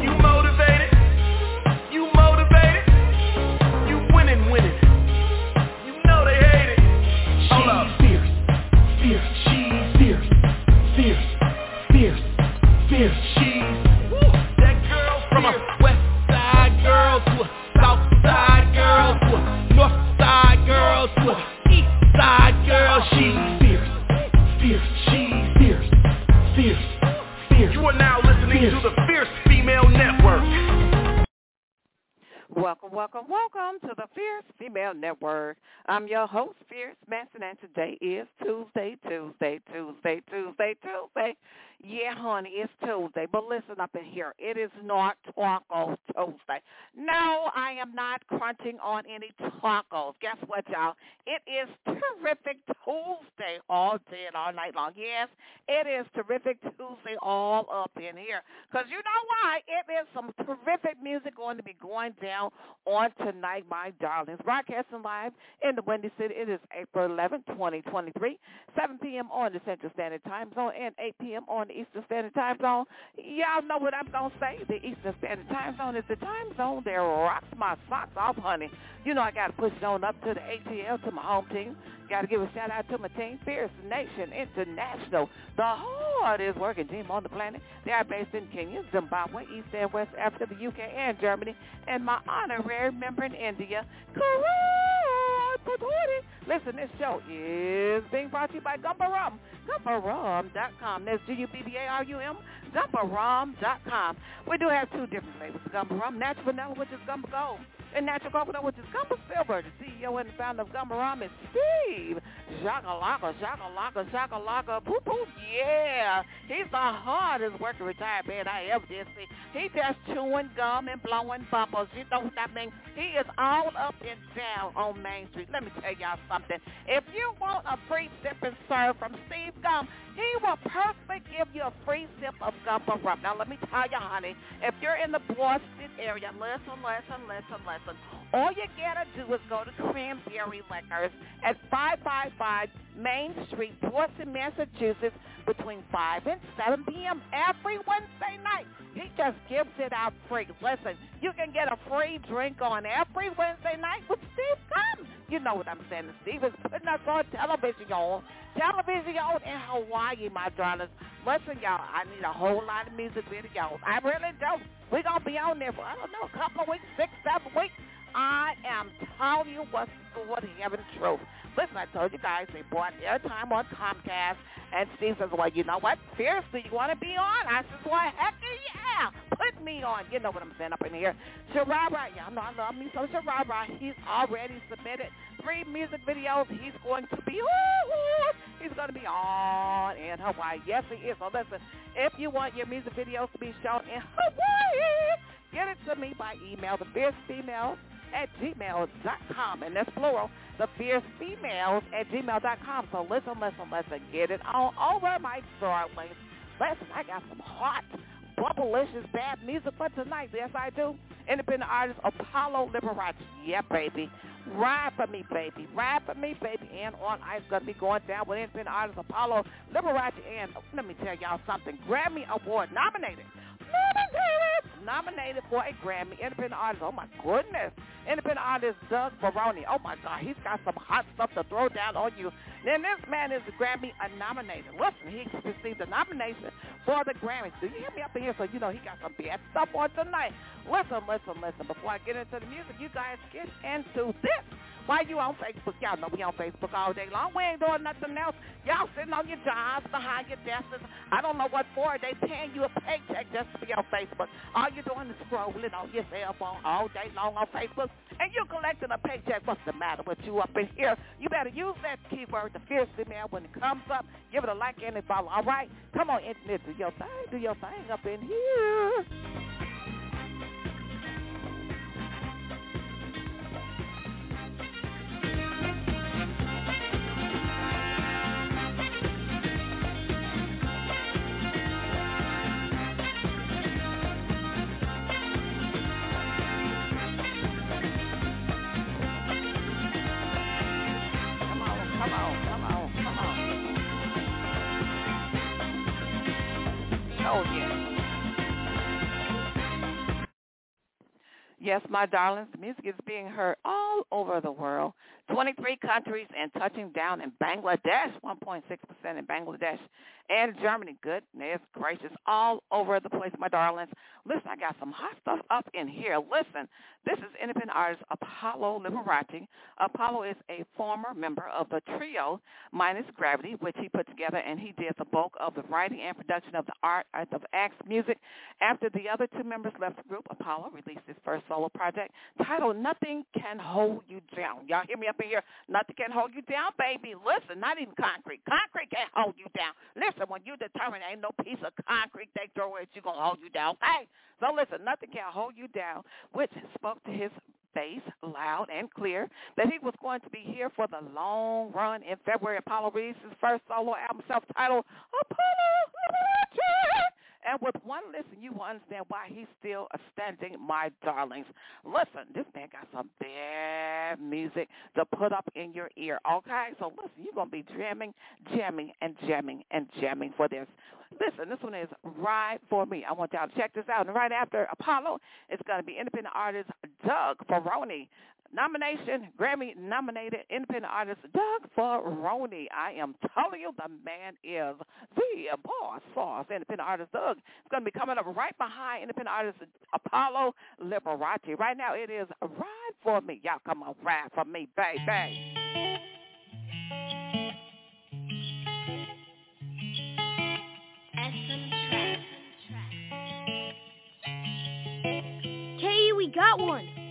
you I'm your host, Fierce Manson, and today is Tuesday, Tuesday, Tuesday, Tuesday, Tuesday. Yeah, honey, it's Tuesday. But listen up in here. It is not Taco Tuesday. No, I am not crunching on any tacos. Guess what, y'all? It is terrific Tuesday all day and all night long. Yes, it is terrific Tuesday all up in here. Because you know why? It is some terrific music going to be going down on tonight, my darlings. Broadcasting live in the Windy City. It is April 11, 2023, 7 p.m. on the Central Standard Time Zone and 8 p.m. on the Eastern Standard Time Zone. Y'all know what I'm going to say. The Eastern Standard Time Zone is the time zone that rocks my socks off, honey. You know I got to push it on up to the ATL, to my home team. Got to give a shout out to my team, Fierce Nation International, the hardest working team on the planet. They are based in Kenya, Zimbabwe, East and West Africa, the UK, and Germany, and my honorary member in India, Listen, this show is being brought to you by Gubba Rum, GubbaRum.com. That's G-U-B-B-A-R-U-M, GubbaRum.com. We do have two different flavors of Rum, natural vanilla, which is Gubba Gold, and natural coconut, which is Gubba Silver. The CEO and founder of Gubba Rum is Steve Shakalaka, Shakalaka, Shakalaka, poo poo, yeah. He's the hardest working retired man I ever did see. He just chewing gum and blowing bubbles. You know what that means? He is all up and down on Main Street. Let me tell y'all something. If you want a free sip and serve from Steve Gum, he will personally give you a free sip of Gubba Rum. Now, let me tell you, honey, if you're in the Boston area, listen, listen, listen, listen. 奔跑 All you gotta do is go to Cranberry Liquors at 555 Main Street, Boston, Massachusetts, between 5 and 7 p.m. every Wednesday night. He just gives it out free. Listen, you can get a free drink on every Wednesday night with Steve Gum. You know what I'm saying. Steve is putting us on television, y'all. Television, y'all, in Hawaii, my darlings. Listen, y'all, I need a whole lot of music videos. I really do. We're going to be on there for, I don't know, a couple of weeks, six, seven weeks. I am telling you what's the heaven truth. Listen, I told you guys they bought airtime on Comcast, and Steve says, well, you know what? Fiercely, you want to be on? I says, well, heck yeah, put me on. You know what I'm saying up in here. Sharara, y'all know I love me some Sharara. He's already submitted three music videos. He's going to be, he's going to be on in Hawaii. Yes, he is. So listen, if you want your music videos to be shown in Hawaii, get it to me by email, the fierce female at gmail.com. And that's plural, the fierce females at gmail.com. So listen, listen, listen. Get it on over, my darlings. Listen, I got some hot, bubblicious, bad music for tonight. Yes, I do. Independent artist Apollo Liberace. Yeah, baby. Ride for me, baby. Ride for me, baby. And on ice to be going down with independent artist Apollo Liberace. And let me tell y'all something. Grammy Award nominated nominated, nominated for a Grammy. Independent artist, oh my goodness. Independent artist Doug Baroni, oh my God, he's got some hot stuff to throw down on you. Then this man is Grammy nominated. Listen, he received a nomination for the Grammys. Do you hear me up in here? So you know he got some bad stuff on tonight. Listen, listen, listen. Before I get into the music, you guys get into this. Why you on Facebook? Y'all know we on Facebook all day long. We ain't doing nothing else. Y'all sitting on your jobs behind your desks. I don't know what for. They paying you a paycheck just to be on Facebook. All you're doing is scrolling on your cell phone all day long on Facebook. And you're collecting a paycheck. What's the matter with you up in here? You better use that keyword, the fierce female, when it comes up. Give it a like and a follow. All right? Come on, internet, do your thing. Do your thing up in here. Yes, my darlings, music is being heard all over the world. 23 countries and touching down in Bangladesh, 1.6% in Bangladesh and Germany. Goodness gracious, all over the place, my darlings. Listen, I got some hot stuff up in here. Listen, this is independent artist Apollo Liberace. Apollo is a former member of the trio Minus Gravity, which he put together, and he did the bulk of the writing and production of the art uh, of Axe music. After the other two members left the group, Apollo released his first solo project titled Nothing Can Hold You Down. Y'all hear me up in here? Nothing can hold you down, baby. Listen, not even concrete. Concrete can't hold you down. Listen, when you determine ain't no piece of concrete they throw at you to hold you down. Hey, so listen, nothing can hold you down, which spoke to his face loud and clear that he was going to be here for the long run in February. Apollo released his first solo album self-titled Apollo Liberace. And with one listen, you will understand why he's still a standing, my darlings. Listen, this man got some bad music to put up in your ear, okay? So listen, you're going to be jamming, jamming, and jamming, and jamming for this. Listen, this one is Ride For Me. I want y'all to check this out. And right after Apollo, it's going to be independent artist Doug Ferony nomination, Grammy nominated independent artist Doug Ferony. I am telling you, the man is the boss sauce. Independent artist Doug is going to be coming up right behind independent artist Apollo Liberace. Right now, it is Ride for Me. Y'all come on, ride for me, baby. We got one.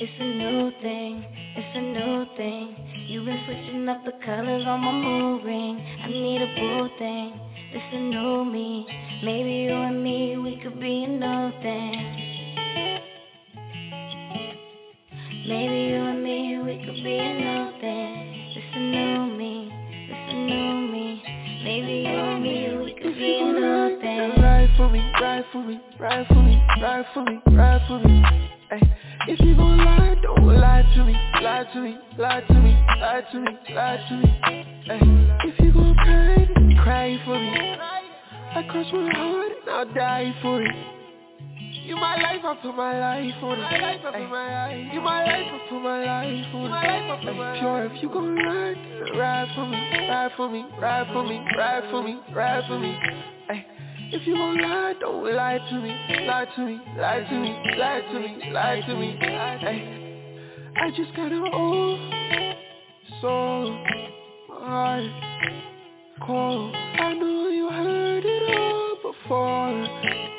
It's a new thing, it's a new thing. You've been switching up the colors on my mood ring. I need a boo thing, this a new me. Maybe you and me, we could be a new thing. Maybe you and me, we could be a new thing. This a new me, this a new me. Maybe you and me, we could be a new thing. Ride for me, ride for me, ride for me, ride for me, ride for me. Ay. If you gon' lie, don't lie to me, lie to me, lie to me, lie to me, lie to me. Ay. If you gon' cry, cry for me. I cross my heart and I'll die for it. You my life, I put my life on it. My life, I put my life. You my life, I put my life on it. My life, I put my Pure, if you gon' ride, ride for me, ride for me, ride for me, ride for me, ride for me. Ay. If you gon' lie, don't lie to me, lie to me, lie to me, lie to me, lie to me. Hey, I just got an old soul, heart cold. I know you heard it all before,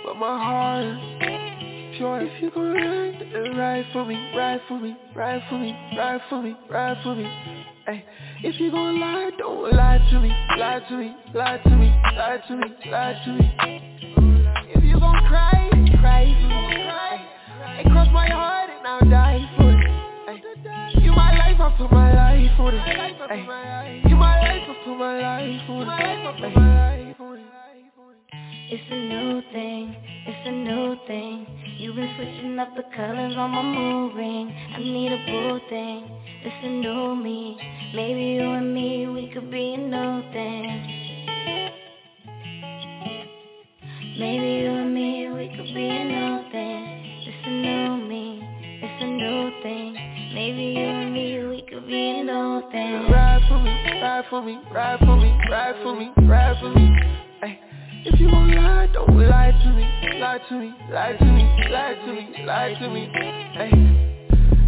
but my heart pure. If you gon' ride, ride for me, ride for me, ride for me, ride for me, ride for me. Ay, if you gon' lie, don't lie to me, lie to me, lie to me, lie to me, lie to me. If you gon' cry, cry for me. It cross my heart and I'll die for it. Ay, you my life, I put my life on it. Ay, you my life, I put my life on it. Ay, it's a new thing, it's a new thing. You've been switching up the colors on my mood ring. I need a boo thing, it's a new me. Maybe you and me, we could be a new thing. Maybe you and me, we could be a new thing. It's a new me, it's a new thing. Maybe you and me, we could be a new thing. Ride for me, ride for me, ride for me, ride for me, ride for me. If you gon' lie, don't lie to me, lie to me, lie to me, lie to me, lie to me. Ay.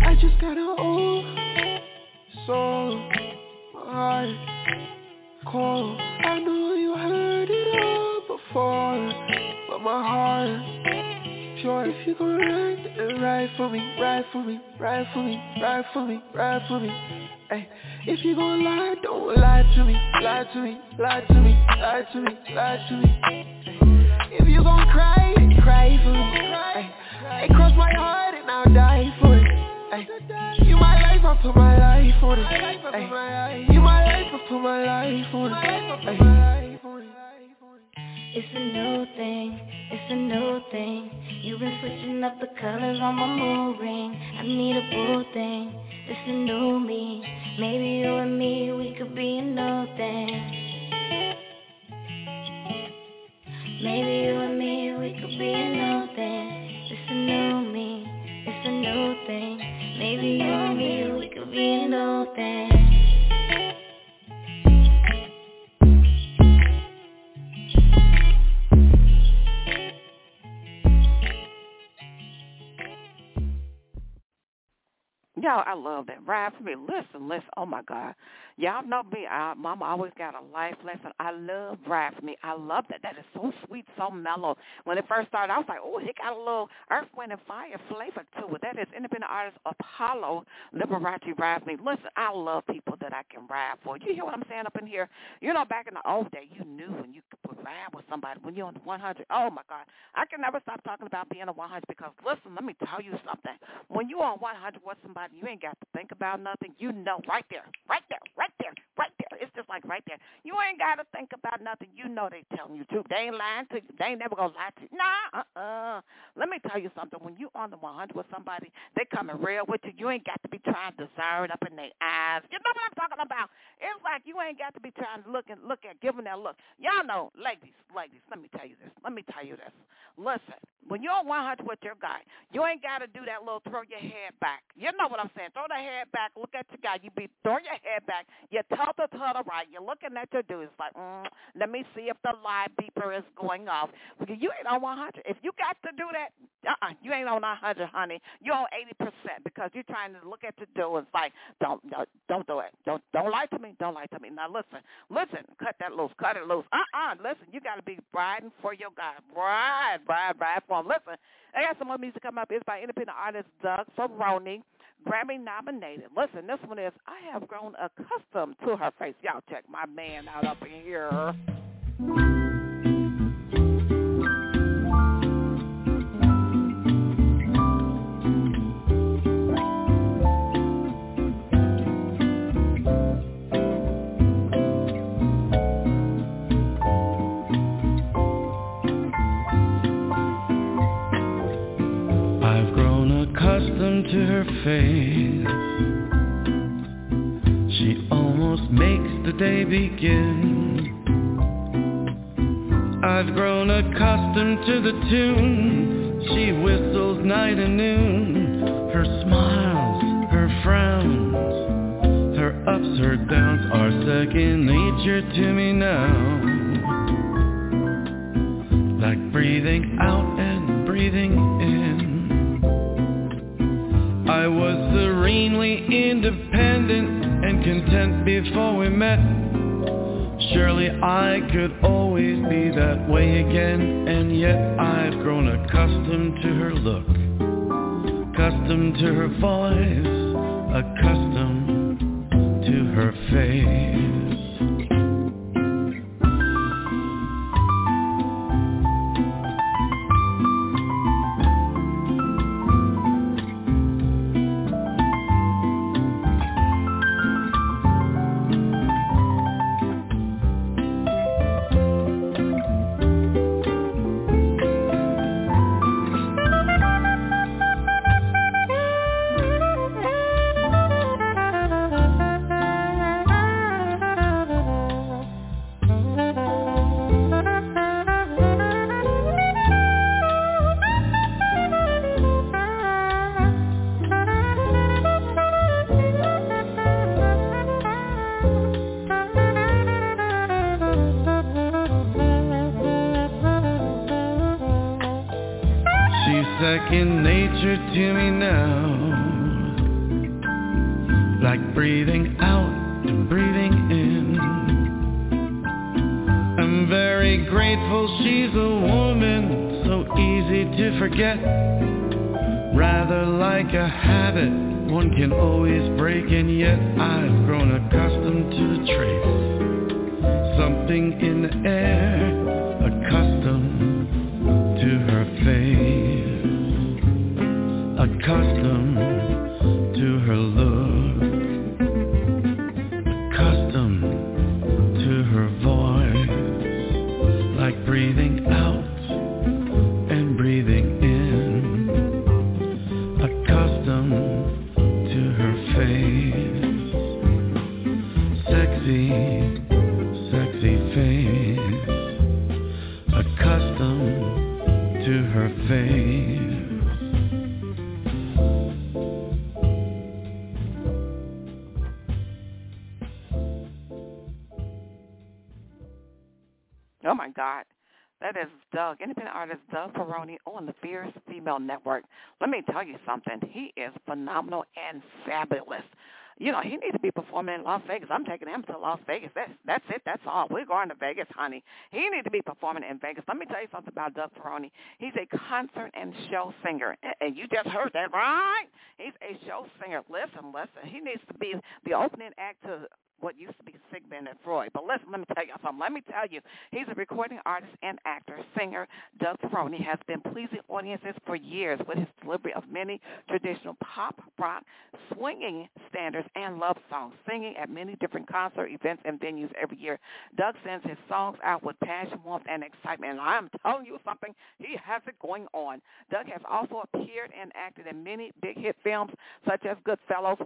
I just got an old soul, my heart cold. I know you heard it all before, but my heart pure. If you gon' ride, then ride for me, ride for me, ride for me, ride for me, ride for me. Ay. If you gon' lie, don't lie to me, lie to me, lie to me, lie to me, lie to me. If you gon' cry, cry for me. Ay. It cross my heart and I'll die for it. Ay. You my life, I put my life on it. Ay. You my life, I put my life on it. Ay. It's a new thing, it's a new thing. You've been switching up the colors on my mood ring. I need a boo thing, if a new me, maybe you and me, we could be nothing. Maybe you and me, we could be nothing. It's a new me, it's a new thing. Maybe you and me, we could be nothing. Y'all, I love that. Ride for me. Listen, listen. Oh my God. Y'all know me. I, Mama always got a life lesson. I love Ride for me. I love that. That is so sweet, so mellow. When it first started, I was like, oh, it got a little Earth, Wind, and Fire flavor to it. That is independent artist Apollo Liberace Ride for me. Listen, I love people that I can ride for. You hear what I'm saying up in here? You know, back in the old day, you knew when you could ride with somebody. When you're on 100, oh my God, I can never stop talking about being a 100 because listen, let me tell you something. When you're on 100 with somebody, you ain't got to think about nothing. You know right there, right there, right there, right there. It's just like right there. You ain't got to think about nothing. You know they telling you truth. They ain't lying to you. They ain't never going to lie to you. Nah, uh-uh. Let me tell you something. When you on the 100 with somebody, they coming real with you. You ain't got to be trying to discern up in their eyes. You know what I'm talking about? It's like you ain't got to be trying to look and look at, giving that look. Y'all know, ladies, ladies, let me tell you this. Let me tell you this. Listen, when you're on 100 with your guy, you ain't got to do that little throw your head back. You know what I'm saying? Throw the head back. Look at your guy. You be throwing your head back. You tilt it to the right. You're looking at your dude. It's like, mm, let me see if the live beeper is going off. You ain't on 100. If you got to do that, uh-uh, you ain't on 100, honey. You're on 80% because you're trying to look at your. It's like, don't, don't, don't do it. Don't, don't lie to me. Don't lie to me. Now listen, listen. Cut that loose. Cut it loose. Uh-uh. Listen, you got to be riding for your guy. Ride, ride, ride for him. Listen, I got some more music coming up. It's by independent artist Doug Ferony. Grammy nominated. Listen, this one is I have grown accustomed to her face. Y'all check my man out up in here. To her face. She almost makes the day begin. I've grown accustomed to the tune. She whistles night and noon. Her smiles, her frowns, her ups, her downs are second nature to me now. Like breathing out and breathing met. Surely I could always be that way again, and yet I've grown accustomed to her look, accustomed to her voice, accustomed to her face. She's a woman, so easy to forget. Rather like a habit, one can always break, and yet I've grown accustomed to the trace. Something in the air, accustomed to her face, accustomed to her look. sexy, sexy face, accustomed to her face. Oh my God. That is Doug, independent artist Doug Ferony on the Fierce Female Network. Let me tell you something. He is phenomenal and fabulous you know, he needs to be performing in Las Vegas. I'm taking him to Las Vegas. That's that's it. That's all. We're going to Vegas, honey. He needs to be performing in Vegas. Let me tell you something about Doug Ferony. He's a concert and show singer, and you just heard that, right? He's a show singer. Listen, listen. He needs to be the opening act to what used to be Sigmund and Freud. But listen, let me tell you something. Let me tell you, he's a recording artist and actor, singer. Doug Ferony has been pleasing audiences for years with his delivery of many traditional pop, rock, swinging standards, and love songs, singing at many different concert events and venues every year. Doug sends his songs out with passion, warmth, and excitement. And I'm telling you something, he has it going on. Doug has also appeared and acted in many big hit films such as Goodfellas. Woo!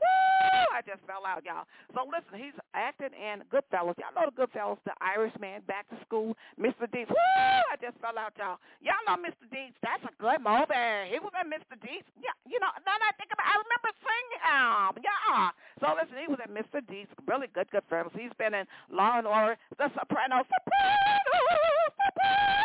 I just fell out, y'all. So listen, he's acted in Goodfellas. Y'all know the Goodfellas, the Irishman, Back to School, Mr. Deeds. Woo! I just fell out, y'all. Y'all know Mr. Deeds. That's a good movie. He was in Mr. Deeds. Yeah, you know, now that I think about I remember seeing him. Yeah. So listen, he was in Mr. Deeds. Really good Goodfellas. He's been in Law and Order, The Sopranos. Sopranos! Sopranos!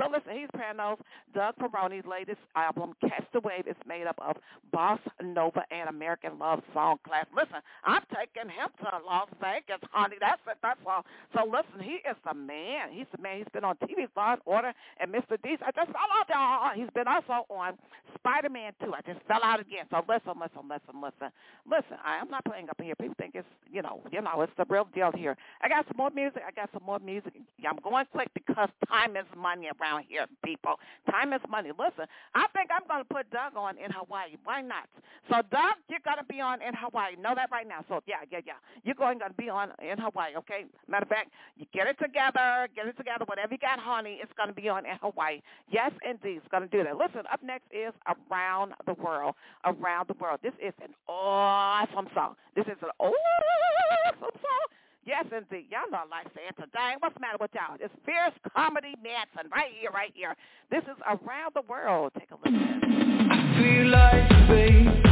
So listen, he's Pranos. Doug Ferony's latest album, Catch the Wave, is made up of bossa nova and American love song class. Listen, I'm taking him to Las Vegas, honey. That's it. That's all. So listen, he is the man. He's the man. He's been on TV, Law and Order, and Mr. Deeds. I just fell out, y'all. He's been also on Spider-Man 2. I just fell out again. So listen, listen, listen, listen. Listen, I am not playing up here. People think it's, you know, you know, it's the real deal here. I got some more music. I got some more music. I'm going quick because time is money around around here, people. Time is money. Listen, I think I'm going to put Doug on in Hawaii. Why not? So, Doug, you're going to be on in Hawaii. Know that right now. So, yeah, yeah, yeah. You're going to be on in Hawaii, okay? Matter of fact, you get it together. Get it together. Whatever you got, honey, it's going to be on in Hawaii. Yes, indeed. It's going to do that. Listen, up next is Around the World. Around the World. This is an awesome song. This is an awesome song. Yes, indeed. Y'all I like saying today. What's the matter with y'all? It's Fierce Comedy Manson right here, right here. This is Around the World. Take a look. I feel like.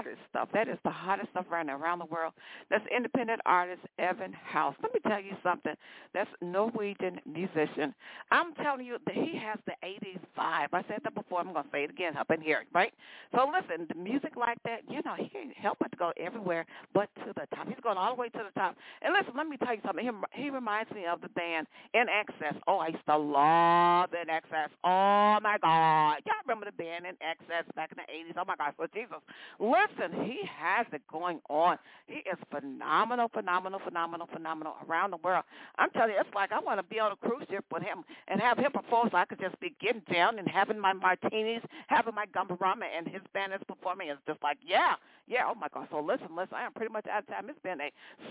Hottest stuff. That is the hottest stuff right now around the world. That's independent artist Evan House. Let me tell you something. That's Norwegian musician. I'm telling you that he has the 80s vibe. I said that before. I'm going to say it again up in here, right? So listen, the music like that, you know, he can't help but to go everywhere but to the top. He's going all the way to the top. And listen, let me tell you something. He, he reminds me of the band INXS. Oh, I used to love INXS. Oh, my God. Y'all remember the band INXS back in the 80s? Oh, my God. So Jesus. Listen, he has it going on. He is phenomenal, phenomenal, phenomenal phenomenal, around the world. I'm telling you, it's like I want to be on a cruise ship with him and have him perform so I could just be getting down and having my martinis, having my Gubba rum, and his band is performing. It's just like, yeah, yeah, oh my God. So listen, listen, I am pretty much out of time. It's been a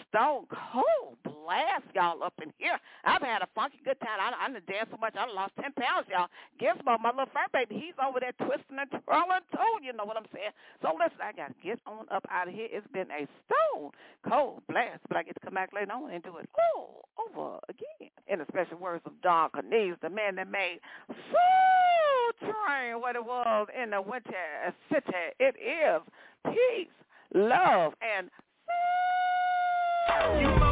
stone cold blast, y'all, up in here. I've had a funky good time. I, I done danced so much, I lost 10 pounds, y'all. Gizmo, my little fur baby, he's over there twisting and twirling too, you know what I'm saying? So listen, I got get on up out of here. It's been a stone cold blast, but I get to come back later on and do it all over again. In the special words of Don Cornelius, the man that made Soul Train what it was in the winter city. It is peace, love, and you